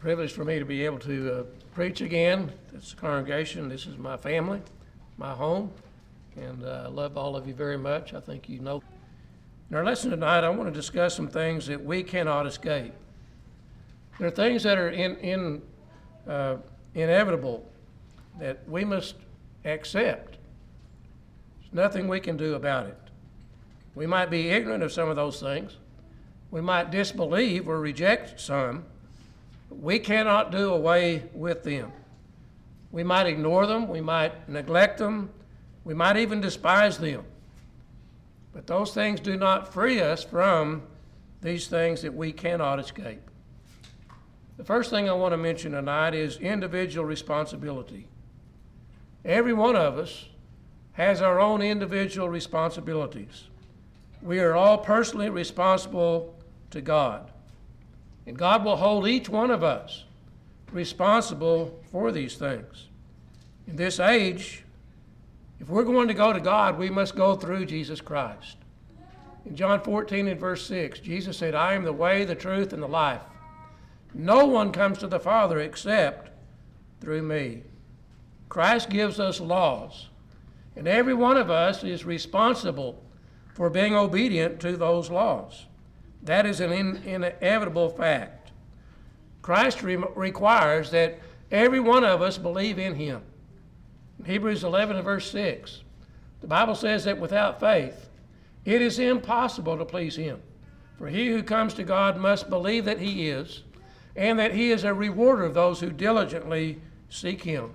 privilege for me to be able to uh, preach again. This congregation, this is my family, my home, and uh, I love all of you very much. I think you know. In our lesson tonight, I want to discuss some things that we cannot escape. There are things that are in, in, uh, inevitable that we must accept. There's nothing we can do about it. We might be ignorant of some of those things. We might disbelieve or reject some. We cannot do away with them. We might ignore them. We might neglect them. We might even despise them. But those things do not free us from these things that we cannot escape. The first thing I want to mention tonight is individual responsibility. Every one of us has our own individual responsibilities. We are all personally responsible to God. And God will hold each one of us responsible for these things. In this age, if we're going to go to God, we must go through Jesus Christ. In John 14 and verse 6, Jesus said, I am the way, the truth, and the life. No one comes to the Father except through me. Christ gives us laws, and every one of us is responsible for being obedient to those laws. That is an in, inevitable fact. Christ re- requires that every one of us believe in him. In Hebrews 11 and verse 6, the Bible says that without faith, it is impossible to please him. For he who comes to God must believe that he is, and that he is a rewarder of those who diligently seek him.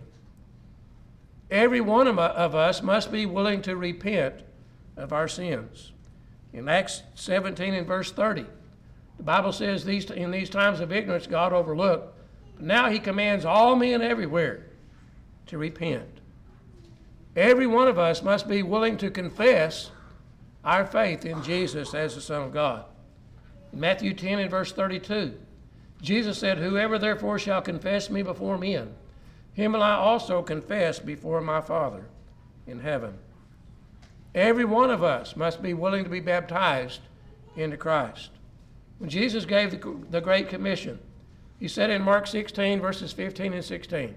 Every one of us must be willing to repent of our sins. In Acts 17 and verse 30, the Bible says these, in these times of ignorance God overlooked, but now he commands all men everywhere to repent. Every one of us must be willing to confess our faith in Jesus as the Son of God. In Matthew 10 and verse 32, Jesus said, Whoever therefore shall confess me before men, him will I also confess before my Father in heaven. Every one of us must be willing to be baptized into Christ. When Jesus gave the, the Great Commission, he said in Mark 16, verses 15 and 16,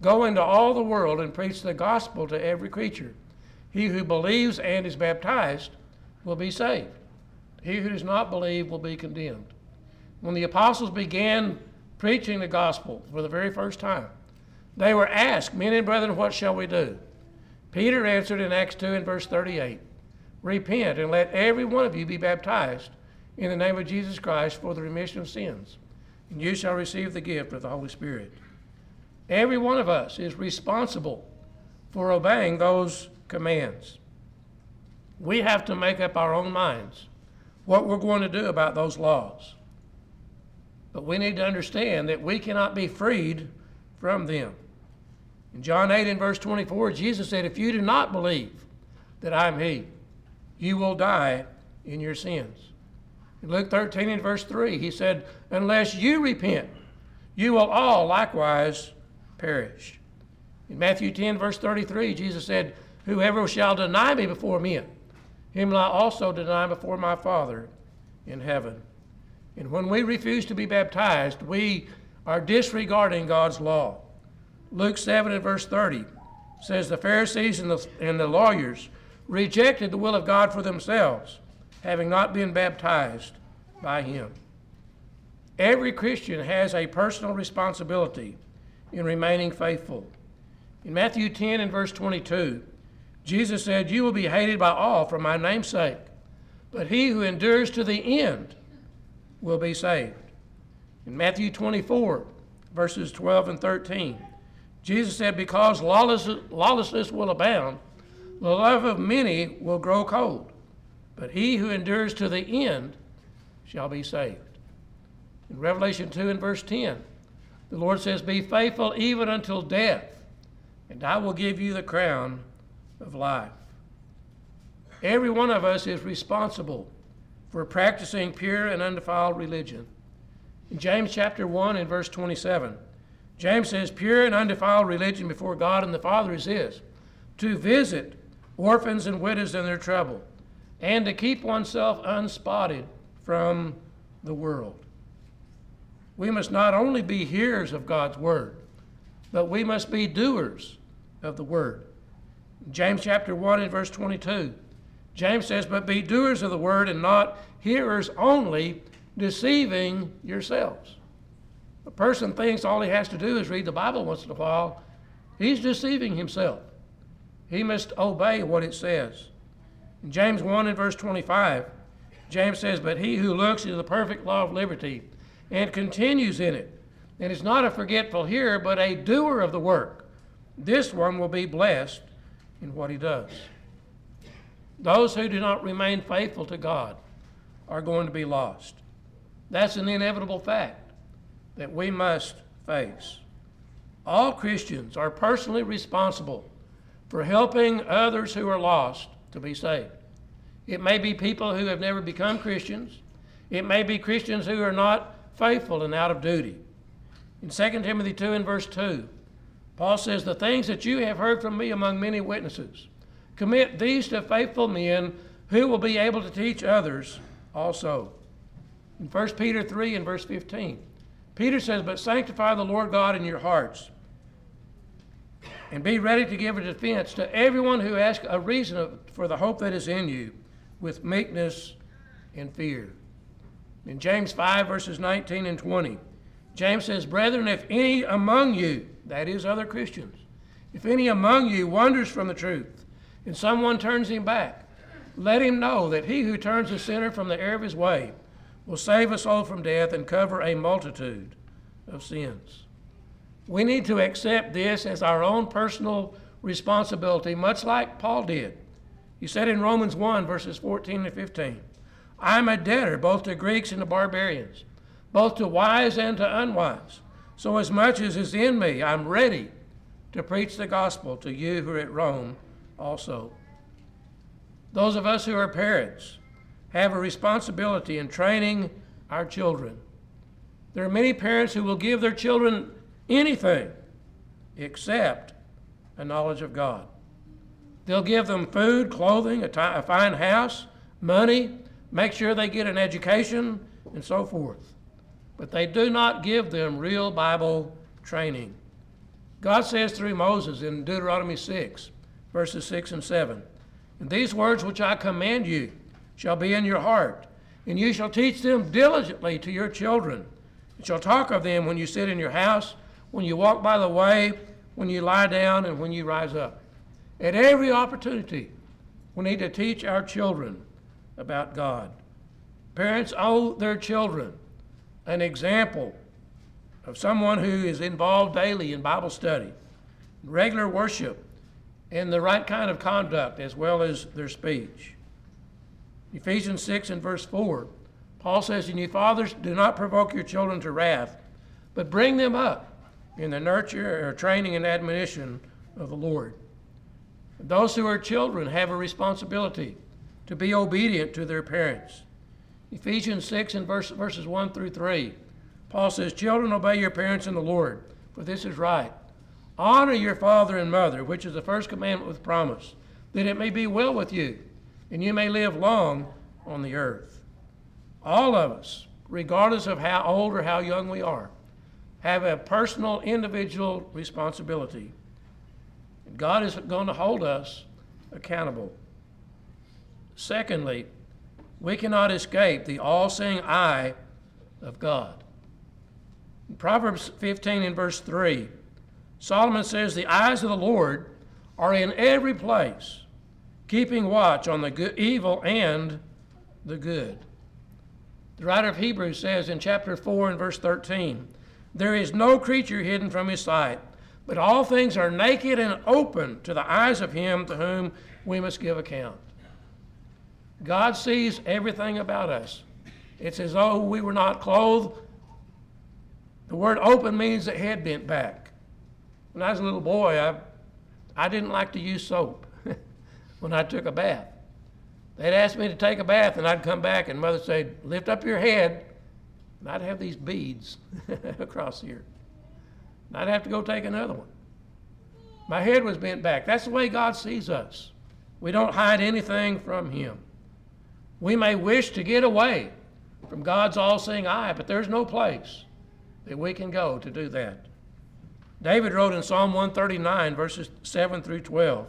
Go into all the world and preach the gospel to every creature. He who believes and is baptized will be saved. He who does not believe will be condemned. When the apostles began preaching the gospel for the very first time, they were asked, Men and brethren, what shall we do? Peter answered in Acts 2 and verse 38 Repent and let every one of you be baptized in the name of Jesus Christ for the remission of sins, and you shall receive the gift of the Holy Spirit. Every one of us is responsible for obeying those commands. We have to make up our own minds what we're going to do about those laws. But we need to understand that we cannot be freed from them. In John 8 and verse 24, Jesus said, If you do not believe that I'm He, you will die in your sins. In Luke 13 and verse 3, He said, Unless you repent, you will all likewise perish. In Matthew 10, verse 33, Jesus said, Whoever shall deny me before men, him will I also deny before my Father in heaven. And when we refuse to be baptized, we are disregarding God's law. Luke 7 and verse 30 says, The Pharisees and the, and the lawyers rejected the will of God for themselves, having not been baptized by him. Every Christian has a personal responsibility in remaining faithful. In Matthew 10 and verse 22, Jesus said, You will be hated by all for my name's sake, but he who endures to the end will be saved. In Matthew 24, verses 12 and 13, Jesus said, Because lawlessness will abound, the love of many will grow cold, but he who endures to the end shall be saved. In Revelation 2 and verse 10, the Lord says, Be faithful even until death, and I will give you the crown of life. Every one of us is responsible for practicing pure and undefiled religion. In James chapter 1 and verse 27, James says, Pure and undefiled religion before God and the Father is this to visit orphans and widows in their trouble, and to keep oneself unspotted from the world. we must not only be hearers of God's word, but we must be doers of the word. James chapter 1 and verse 22. James says, But be doers of the word and not hearers only, deceiving yourselves. A person thinks all he has to do is read the Bible once in a while. He's deceiving himself. He must obey what it says. In James 1 and verse 25, James says, But he who looks into the perfect law of liberty and continues in it, and is not a forgetful hearer, but a doer of the work, this one will be blessed in what he does. Those who do not remain faithful to God are going to be lost. That's an inevitable fact that we must face. All Christians are personally responsible for helping others who are lost to be saved. It may be people who have never become Christians. It may be Christians who are not faithful and out of duty. In 2 Timothy 2 and verse 2, Paul says, The things that you have heard from me among many witnesses, commit these to faithful men who will be able to teach others also. In 1 Peter 3 and verse 15, Peter says, But sanctify the Lord God in your hearts, and be ready to give a defense to everyone who asks a reason for the hope that is in you with meekness and fear. In James 5, verses 19 and 20, James says, Brethren, if any among you, that is, other Christians, if any among you wanders from the truth, and someone turns him back, let him know that he who turns a sinner from the error of his way will save us all from death and cover a multitude of sins. We need to accept this as our own personal responsibility, much like Paul did. He said in Romans 1, verses 14 and 15, I'm a debtor both to Greeks and to barbarians both to wise and to unwise. So, as much as is in me, I'm ready to preach the gospel to you who are at Rome also. Those of us who are parents have a responsibility in training our children. There are many parents who will give their children anything except a knowledge of God. They'll give them food, clothing, a, fine house, money, make sure they get an education, and so forth but they do not give them real Bible training. God says through Moses in Deuteronomy 6, verses 6 and 7 And these words which I command you shall be in your heart, and you shall teach them diligently to your children, and shall talk of them when you sit in your house, when you walk by the way, when you lie down, and when you rise up. At every opportunity, we need to teach our children about God. Parents owe their children an example of someone who is involved daily in Bible study, regular worship, and the right kind of conduct as well as their speech. Ephesians 6 and verse 4, Paul says, And you fathers, do not provoke your children to wrath, but bring them up in the nurture or training and admonition of the Lord. Those who are children have a responsibility to be obedient to their parents. Ephesians 6 and verse, verses 1 through 3. Paul says, Children, obey your parents in the Lord, for this is right. Honor your father and mother, which is the first commandment with promise, that it may be well with you, and you may live long on the earth. All of us, regardless of how old or how young we are, have a personal, individual responsibility. And God is going to hold us accountable. Secondly, we cannot escape the all seeing eye of God. In Proverbs 15 and verse 3, Solomon says, The eyes of the Lord are in every place, keeping watch on the good, evil and the good. The writer of Hebrews says in chapter 4 and verse 13, There is no creature hidden from his sight, but all things are naked and open to the eyes of him to whom we must give account. God sees everything about us. It's as though we were not clothed. The word open means the head bent back. When I was a little boy, I, I didn't like to use soap when I took a bath. They'd ask me to take a bath, and I'd come back, and Mother said, Lift up your head. And I'd have these beads across here. And I'd have to go take another one. My head was bent back. That's the way God sees us. We don't hide anything from Him. We may wish to get away from God's all seeing eye, but there's no place that we can go to do that. David wrote in Psalm 139, verses 7 through 12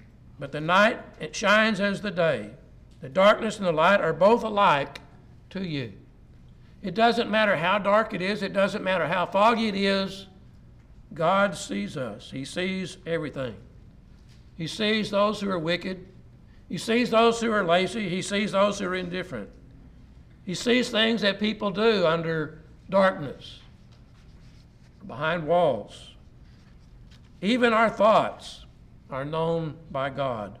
but the night it shines as the day. The darkness and the light are both alike to you. It doesn't matter how dark it is, it doesn't matter how foggy it is. God sees us, He sees everything. He sees those who are wicked, He sees those who are lazy, He sees those who are indifferent. He sees things that people do under darkness, behind walls. Even our thoughts are known by God.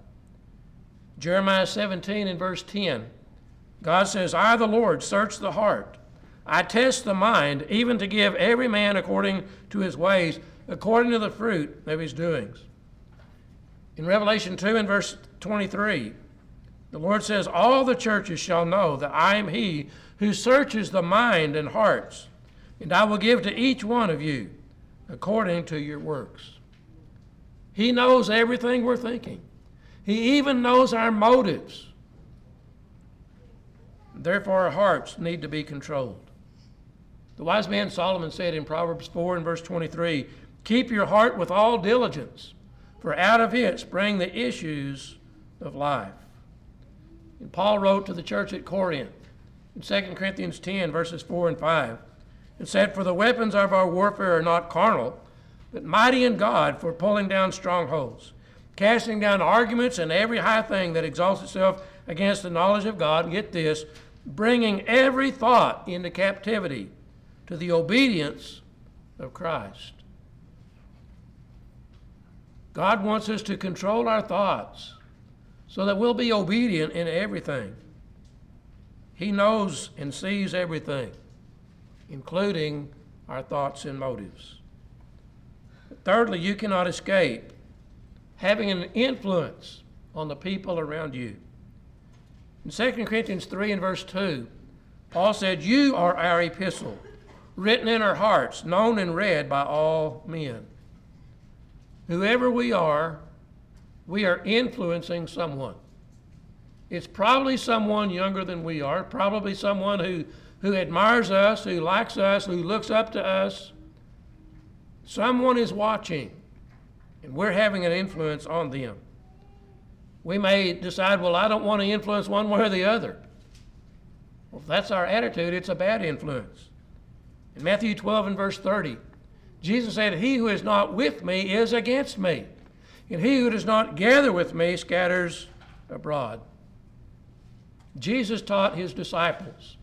Jeremiah 17 and verse 10, God says, I, the Lord, search the heart. I test the mind, even to give every man according to his ways, according to the fruit of his doings. In Revelation 2 and verse 23, the Lord says, All the churches shall know that I am He who searches the mind and hearts, and I will give to each one of you according to your works. He knows everything we're thinking. He even knows our motives. Therefore, our hearts need to be controlled. The wise man Solomon said in Proverbs 4 and verse 23 Keep your heart with all diligence, for out of it spring the issues of life. And Paul wrote to the church at Corinth in 2 Corinthians 10, verses 4 and 5, and said, For the weapons of our warfare are not carnal but mighty in God for pulling down strongholds, casting down arguments and every high thing that exalts itself against the knowledge of God. Get this, bringing every thought into captivity to the obedience of Christ. God wants us to control our thoughts so that we'll be obedient in everything. He knows and sees everything, including our thoughts and motives. Thirdly, you cannot escape having an influence on the people around you. In 2 Corinthians 3 and verse 2, Paul said, You are our epistle, written in our hearts, known and read by all men. Whoever we are, we are influencing someone. It's probably someone younger than we are, probably someone who, who admires us, who likes us, who looks up to us. Someone is watching, and we're having an influence on them. We may decide, well, I don't want to influence one way or the other. Well, if that's our attitude, it's a bad influence. In Matthew 12 and verse 30, Jesus said, He who is not with me is against me, and he who does not gather with me scatters abroad. Jesus taught his disciples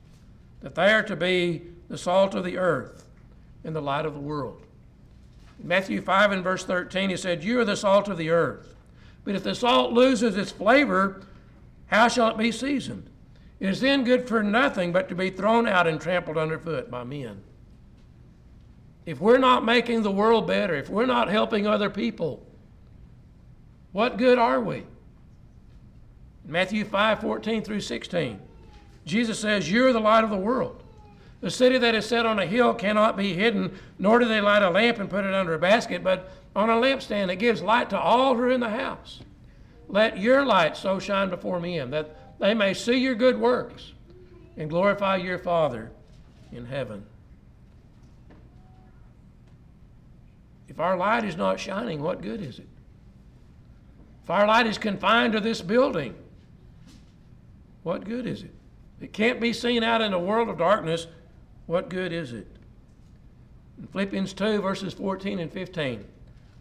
that they are to be the salt of the earth and the light of the world. Matthew 5 and verse 13, he said, You are the salt of the earth. But if the salt loses its flavor, how shall it be seasoned? It is then good for nothing but to be thrown out and trampled underfoot by men. If we're not making the world better, if we're not helping other people, what good are we? Matthew 5 14 through 16, Jesus says, You're the light of the world. The city that is set on a hill cannot be hidden, nor do they light a lamp and put it under a basket, but on a lampstand that gives light to all who are in the house. Let your light so shine before men that they may see your good works and glorify your Father in heaven. If our light is not shining, what good is it? If our light is confined to this building, what good is it? It can't be seen out in a world of darkness what good is it? In Philippians 2, verses 14 and 15,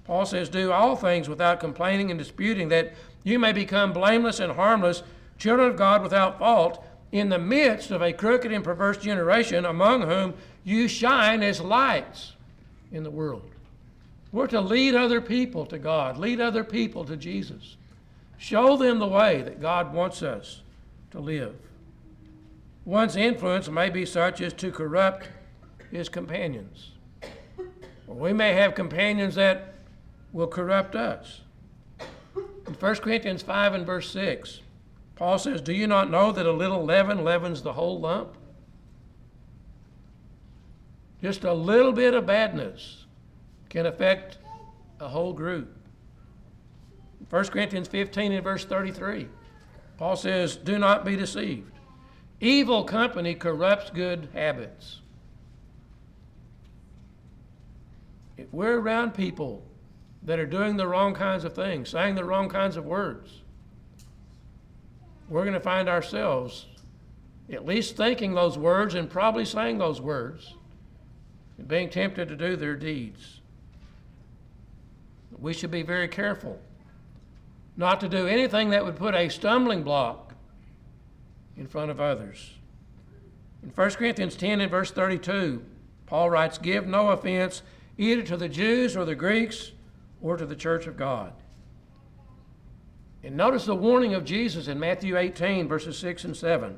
Paul says, Do all things without complaining and disputing, that you may become blameless and harmless, children of God without fault, in the midst of a crooked and perverse generation, among whom you shine as lights in the world. We're to lead other people to God, lead other people to Jesus. Show them the way that God wants us to live. One's influence may be such as to corrupt his companions. We may have companions that will corrupt us. In 1 Corinthians 5 and verse 6, Paul says, Do you not know that a little leaven leavens the whole lump? Just a little bit of badness can affect a whole group. 1 Corinthians 15 and verse 33, Paul says, Do not be deceived. Evil company corrupts good habits. If we're around people that are doing the wrong kinds of things, saying the wrong kinds of words, we're going to find ourselves at least thinking those words and probably saying those words and being tempted to do their deeds. We should be very careful not to do anything that would put a stumbling block in front of others. In 1 Corinthians 10 and verse 32, Paul writes, Give no offense either to the Jews or the Greeks or to the church of God. And notice the warning of Jesus in Matthew 18, verses 6 and 7.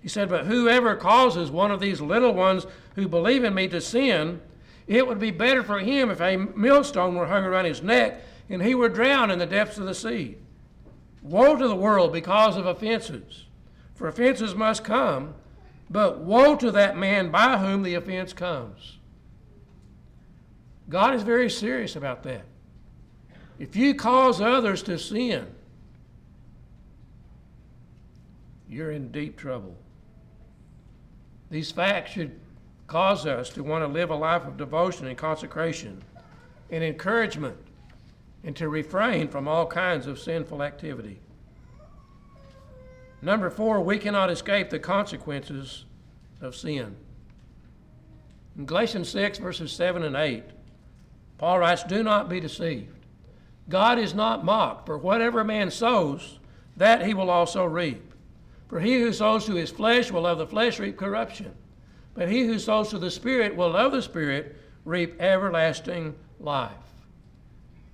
He said, But whoever causes one of these little ones who believe in me to sin, it would be better for him if a millstone were hung around his neck and he were drowned in the depths of the sea. Woe to the world because of offenses, for offenses must come, but woe to that man by whom the offense comes. God is very serious about that. If you cause others to sin, you're in deep trouble. These facts should cause us to want to live a life of devotion and consecration and encouragement and to refrain from all kinds of sinful activity. Number four, we cannot escape the consequences of sin. In Galatians 6, verses 7 and 8, Paul writes, Do not be deceived. God is not mocked, for whatever a man sows, that he will also reap. For he who sows to his flesh will of the flesh reap corruption, but he who sows to the Spirit will of the Spirit reap everlasting life.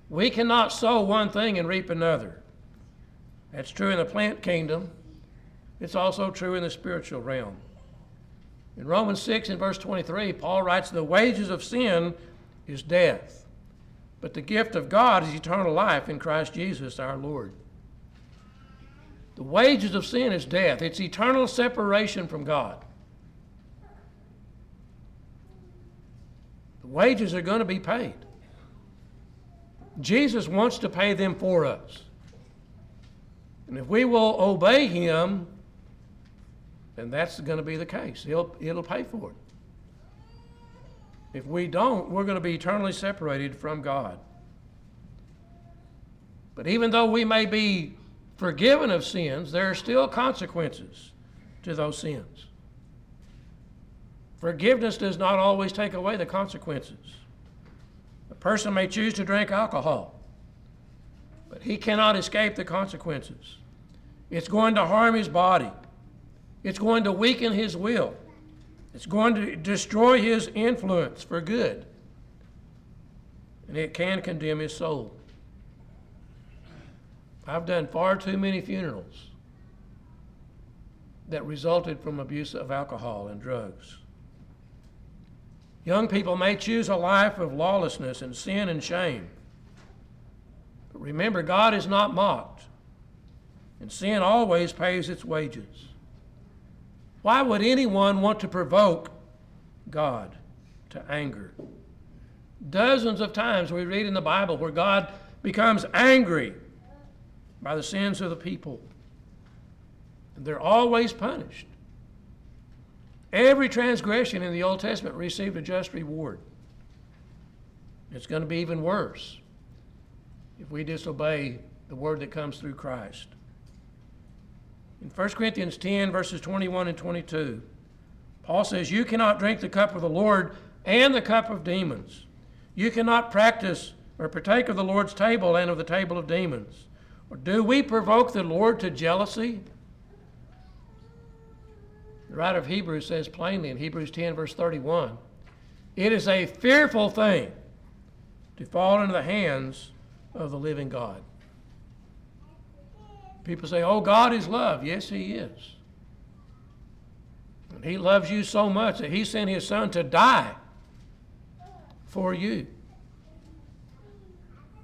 We cannot sow one thing and reap another. That's true in the plant kingdom. It's also true in the spiritual realm. In Romans 6 and verse 23, Paul writes, The wages of sin is death, but the gift of God is eternal life in Christ Jesus our Lord. The wages of sin is death, it's eternal separation from God. The wages are going to be paid. Jesus wants to pay them for us. And if we will obey him, then that's going to be the case. He'll, it'll pay for it. If we don't, we're going to be eternally separated from God. But even though we may be forgiven of sins, there are still consequences to those sins. Forgiveness does not always take away the consequences. A person may choose to drink alcohol, but he cannot escape the consequences. It's going to harm his body, it's going to weaken his will, it's going to destroy his influence for good, and it can condemn his soul. I've done far too many funerals that resulted from abuse of alcohol and drugs. Young people may choose a life of lawlessness and sin and shame. But remember, God is not mocked, and sin always pays its wages. Why would anyone want to provoke God to anger? Dozens of times we read in the Bible where God becomes angry by the sins of the people. And they're always punished. Every transgression in the Old Testament received a just reward. It's going to be even worse if we disobey the word that comes through Christ. In 1 Corinthians 10, verses 21 and 22, Paul says, You cannot drink the cup of the Lord and the cup of demons. You cannot practice or partake of the Lord's table and of the table of demons. Or do we provoke the Lord to jealousy? The writer of Hebrews says plainly in Hebrews 10, verse 31 It is a fearful thing to fall into the hands of the living God. People say, Oh, God is love. Yes, He is. And He loves you so much that He sent His Son to die for you.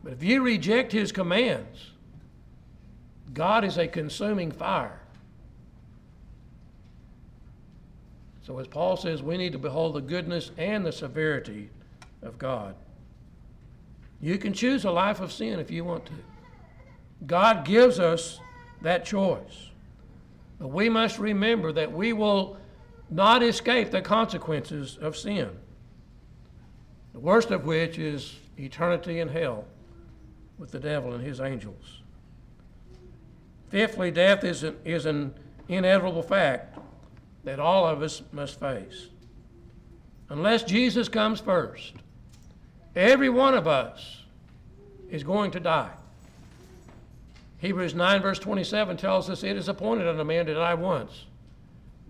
But if you reject his commands, God is a consuming fire. So, as Paul says, we need to behold the goodness and the severity of God. You can choose a life of sin if you want to. God gives us that choice. But we must remember that we will not escape the consequences of sin, the worst of which is eternity in hell with the devil and his angels. Fifthly, death is an, is an inevitable fact that all of us must face. Unless Jesus comes first, every one of us is going to die. Hebrews 9, verse 27 tells us it is appointed unto man to die once.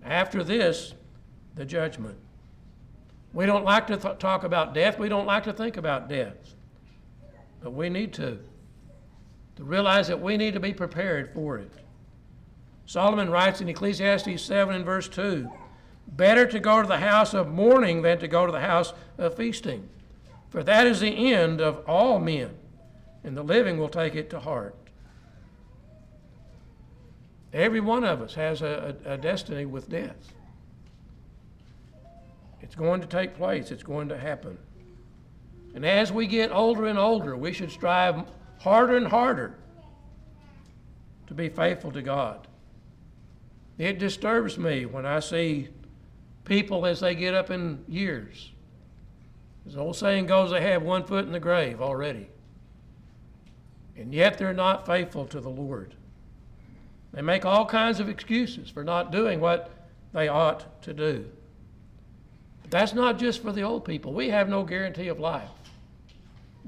After this, the judgment. We don't like to th- talk about death. We don't like to think about death. But we need to. To realize that we need to be prepared for it. Solomon writes in Ecclesiastes 7 and verse 2 Better to go to the house of mourning than to go to the house of feasting, for that is the end of all men, and the living will take it to heart. Every one of us has a, a, a destiny with death. It's going to take place, it's going to happen. And as we get older and older, we should strive harder and harder to be faithful to God. It disturbs me when I see people as they get up in years. As the old saying goes, they have one foot in the grave already. And yet they're not faithful to the Lord. They make all kinds of excuses for not doing what they ought to do. But that's not just for the old people. We have no guarantee of life.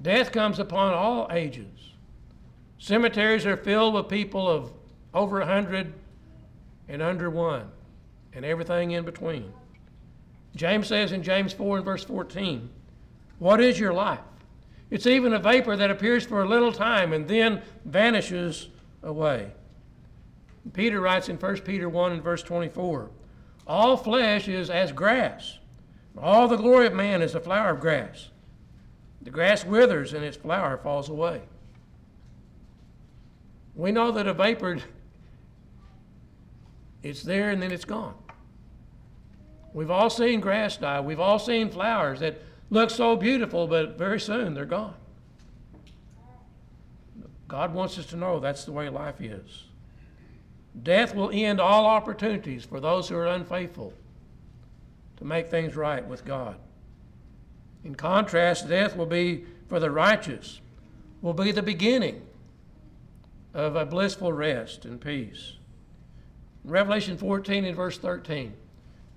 Death comes upon all ages. Cemeteries are filled with people of over 100 and under one, and everything in between. James says in James 4 and verse 14, What is your life? It's even a vapor that appears for a little time and then vanishes away. Peter writes in 1 Peter 1 and verse 24 All flesh is as grass, all the glory of man is a flower of grass. The grass withers and its flower falls away. We know that a vapor, it's there and then it's gone. We've all seen grass die. We've all seen flowers that look so beautiful, but very soon they're gone. God wants us to know that's the way life is. Death will end all opportunities for those who are unfaithful to make things right with God. In contrast, death will be for the righteous, will be the beginning of a blissful rest and peace. In Revelation 14 and verse 13,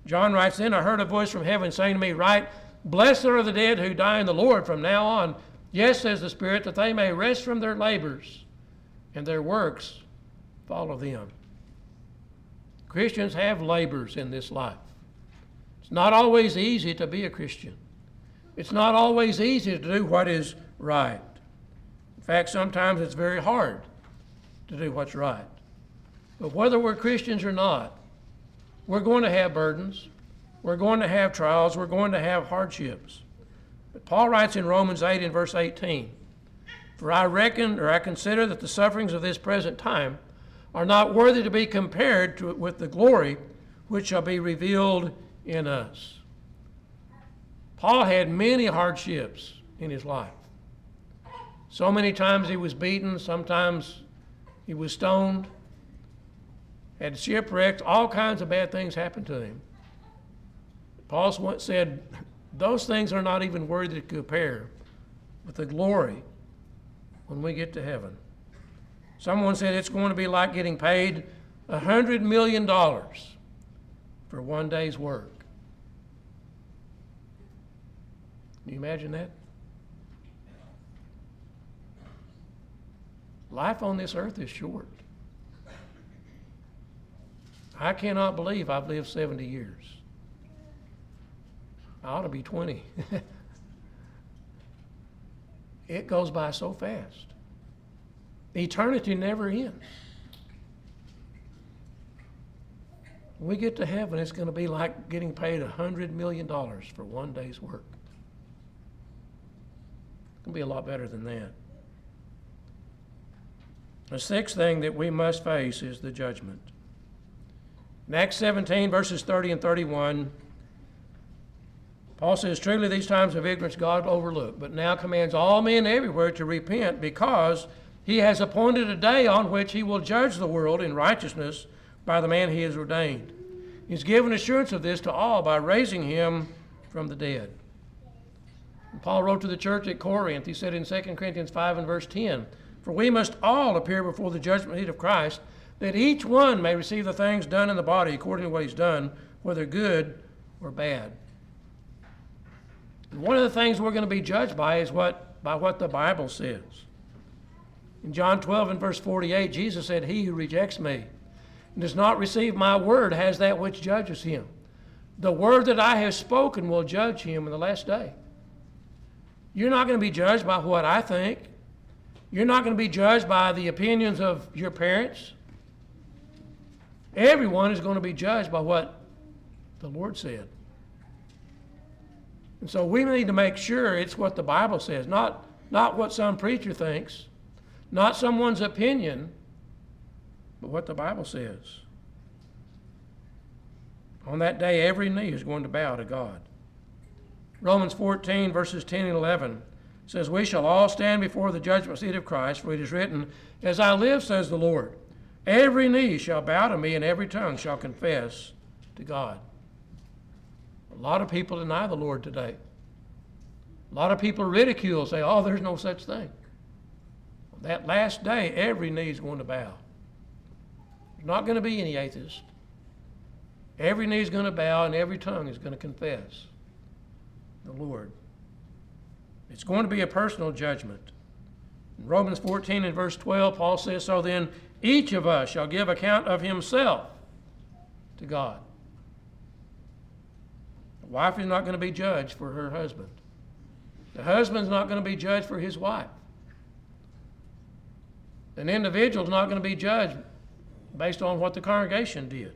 John writes, Then I heard a voice from heaven saying to me, Write, Blessed are the dead who die in the Lord from now on. Yes, says the Spirit, that they may rest from their labors and their works follow them. Christians have labors in this life. It's not always easy to be a Christian. It's not always easy to do what is right. In fact, sometimes it's very hard to do what's right. But whether we're Christians or not, we're going to have burdens. We're going to have trials. We're going to have hardships. But Paul writes in Romans 8 and verse 18 For I reckon or I consider that the sufferings of this present time are not worthy to be compared to, with the glory which shall be revealed in us. Paul had many hardships in his life. So many times he was beaten, sometimes he was stoned, had shipwrecked, all kinds of bad things happened to him. Paul once said, Those things are not even worthy to compare with the glory when we get to heaven. Someone said it's going to be like getting paid a $100 million for one day's work. Can you imagine that? Life on this earth is short. I cannot believe I've lived 70 years. I ought to be 20. it goes by so fast. Eternity never ends. When we get to heaven, it's going to be like getting paid $100 million for one day's work. It can be a lot better than that. The sixth thing that we must face is the judgment. In Acts 17, verses 30 and 31, Paul says, Truly these times of ignorance God overlooked, but now commands all men everywhere to repent because he has appointed a day on which he will judge the world in righteousness by the man he has ordained. He's given assurance of this to all by raising him from the dead. And Paul wrote to the church at Corinth, he said in 2 Corinthians 5 and verse 10, For we must all appear before the judgment seat of Christ, that each one may receive the things done in the body according to what he's done, whether good or bad. And one of the things we're going to be judged by is what by what the Bible says. In John 12 and verse 48, Jesus said, He who rejects me and does not receive my word has that which judges him. The word that I have spoken will judge him in the last day. You're not going to be judged by what I think. You're not going to be judged by the opinions of your parents. Everyone is going to be judged by what the Lord said. And so we need to make sure it's what the Bible says, not, not what some preacher thinks, not someone's opinion, but what the Bible says. On that day, every knee is going to bow to God. Romans 14, verses 10 and 11 says, We shall all stand before the judgment seat of Christ, for it is written, As I live, says the Lord, every knee shall bow to me, and every tongue shall confess to God. A lot of people deny the Lord today. A lot of people ridicule, say, Oh, there's no such thing. That last day, every knee is going to bow. There's not going to be any atheists. Every knee is going to bow and every tongue is going to confess the Lord. It's going to be a personal judgment. In Romans 14 and verse 12, Paul says, So then each of us shall give account of himself to God. The wife is not going to be judged for her husband. The husband's not going to be judged for his wife. An individual is not going to be judged based on what the congregation did.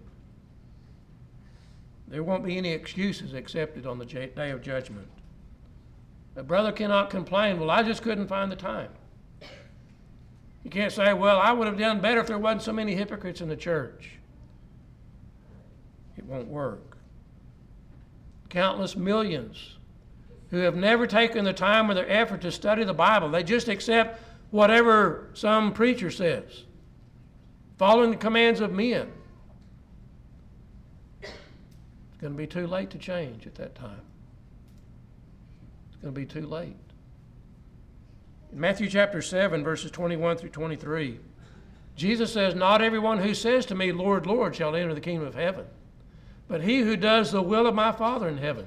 There won't be any excuses accepted on the day of judgment. A brother cannot complain, well, I just couldn't find the time. You can't say, well, I would have done better if there wasn't so many hypocrites in the church. It won't work. Countless millions who have never taken the time or their effort to study the Bible, they just accept whatever some preacher says, following the commands of men. It's going to be too late to change at that time. It's going to be too late. In Matthew chapter 7, verses 21 through 23, Jesus says, Not everyone who says to me, Lord, Lord, shall enter the kingdom of heaven, but he who does the will of my Father in heaven.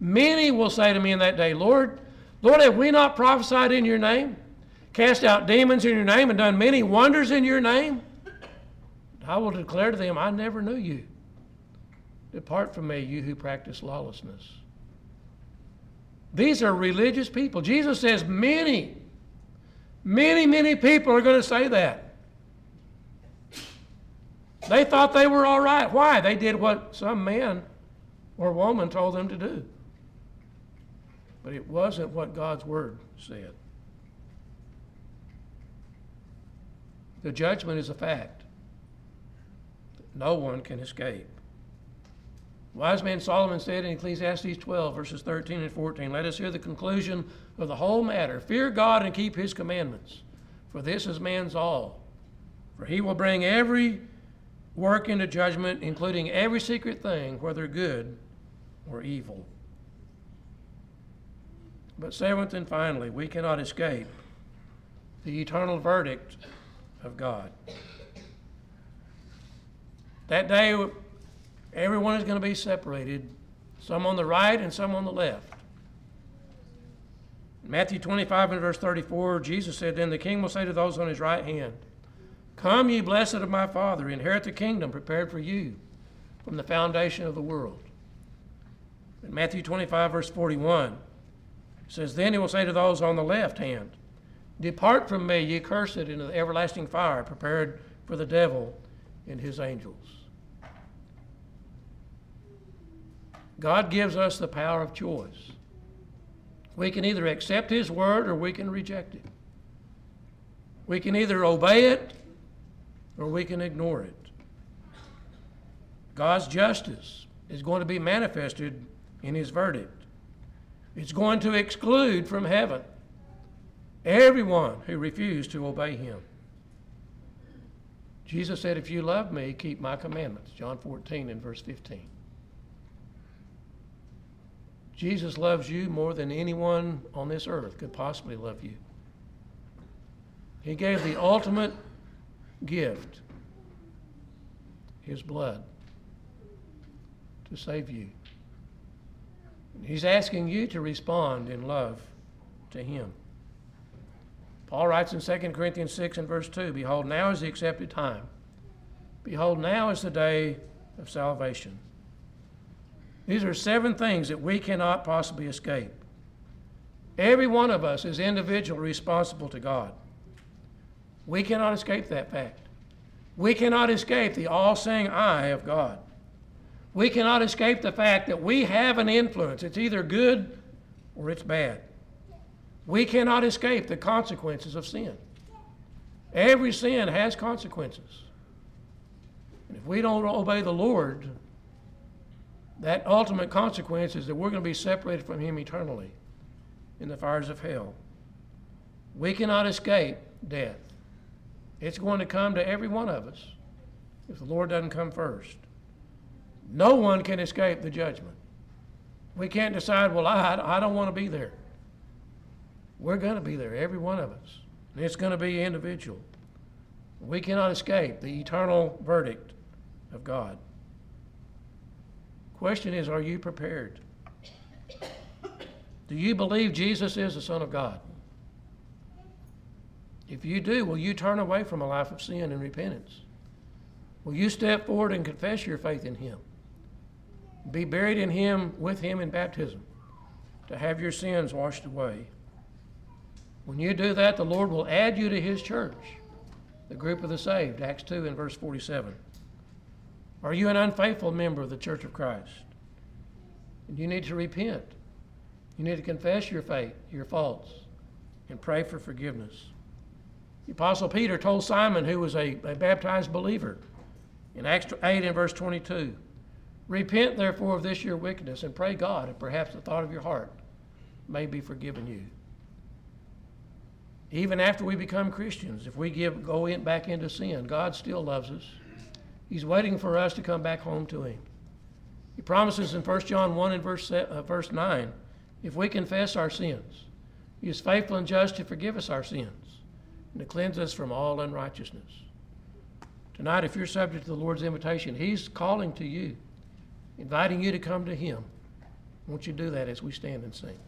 Many will say to me in that day, Lord, Lord, have we not prophesied in your name, cast out demons in your name, and done many wonders in your name? I will declare to them, I never knew you. Depart from me, you who practice lawlessness. These are religious people. Jesus says many, many, many people are going to say that. They thought they were all right. Why? They did what some man or woman told them to do. But it wasn't what God's word said. The judgment is a fact. No one can escape. Wise man Solomon said in Ecclesiastes 12, verses 13 and 14, Let us hear the conclusion of the whole matter. Fear God and keep his commandments, for this is man's all. For he will bring every work into judgment, including every secret thing, whether good or evil. But seventh and finally, we cannot escape the eternal verdict of God. That day Everyone is going to be separated, some on the right and some on the left. Matthew 25 and verse 34, Jesus said, Then the king will say to those on his right hand, Come, ye blessed of my Father, inherit the kingdom prepared for you from the foundation of the world. In Matthew 25, verse 41, says, Then he will say to those on the left hand, Depart from me, ye cursed, into the everlasting fire prepared for the devil and his angels. God gives us the power of choice. We can either accept His word or we can reject it. We can either obey it or we can ignore it. God's justice is going to be manifested in His verdict. It's going to exclude from heaven everyone who refused to obey Him. Jesus said, If you love me, keep my commandments. John 14 and verse 15. Jesus loves you more than anyone on this earth could possibly love you. He gave the ultimate gift, His blood, to save you. He's asking you to respond in love to Him. Paul writes in 2 Corinthians 6 and verse 2 Behold, now is the accepted time. Behold, now is the day of salvation. These are seven things that we cannot possibly escape. Every one of us is individually responsible to God. We cannot escape that fact. We cannot escape the all seeing eye of God. We cannot escape the fact that we have an influence. It's either good or it's bad. We cannot escape the consequences of sin. Every sin has consequences. And if we don't obey the Lord, that ultimate consequence is that we're going to be separated from Him eternally in the fires of hell. We cannot escape death. It's going to come to every one of us if the Lord doesn't come first. No one can escape the judgment. We can't decide, well, I, I don't want to be there. We're going to be there, every one of us. And it's going to be individual. We cannot escape the eternal verdict of God. Question is, are you prepared? Do you believe Jesus is the Son of God? If you do, will you turn away from a life of sin and repentance? Will you step forward and confess your faith in Him? Be buried in Him with Him in baptism to have your sins washed away. When you do that, the Lord will add you to His church, the group of the saved, Acts 2 and verse 47. Are you an unfaithful member of the Church of Christ? And you need to repent. You need to confess your faith, your faults, and pray for forgiveness. The Apostle Peter told Simon, who was a, a baptized believer, in Acts 8 and verse 22, Repent therefore of this your wickedness, and pray God, and perhaps the thought of your heart may be forgiven you. Even after we become Christians, if we give, go in, back into sin, God still loves us. He's waiting for us to come back home to Him. He promises in 1 John 1 and verse, uh, verse 9 if we confess our sins, He is faithful and just to forgive us our sins and to cleanse us from all unrighteousness. Tonight, if you're subject to the Lord's invitation, He's calling to you, inviting you to come to Him. Won't you do that as we stand and sing?